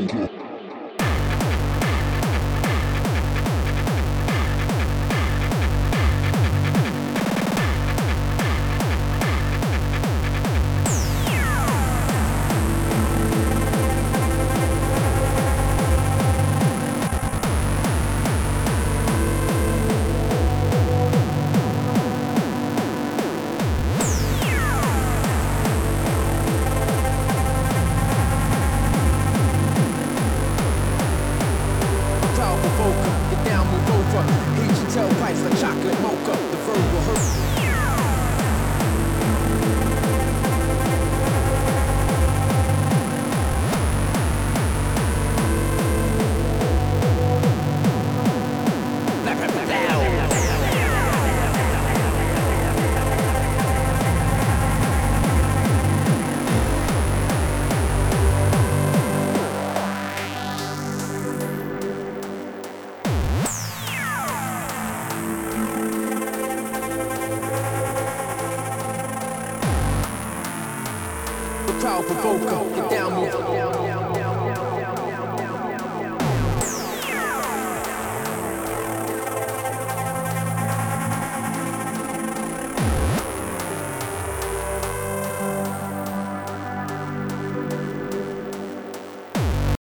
Monday. over. Hate tailpipes like chocolate mocha. The verbal hurt. Alpha Vocal. Get down, move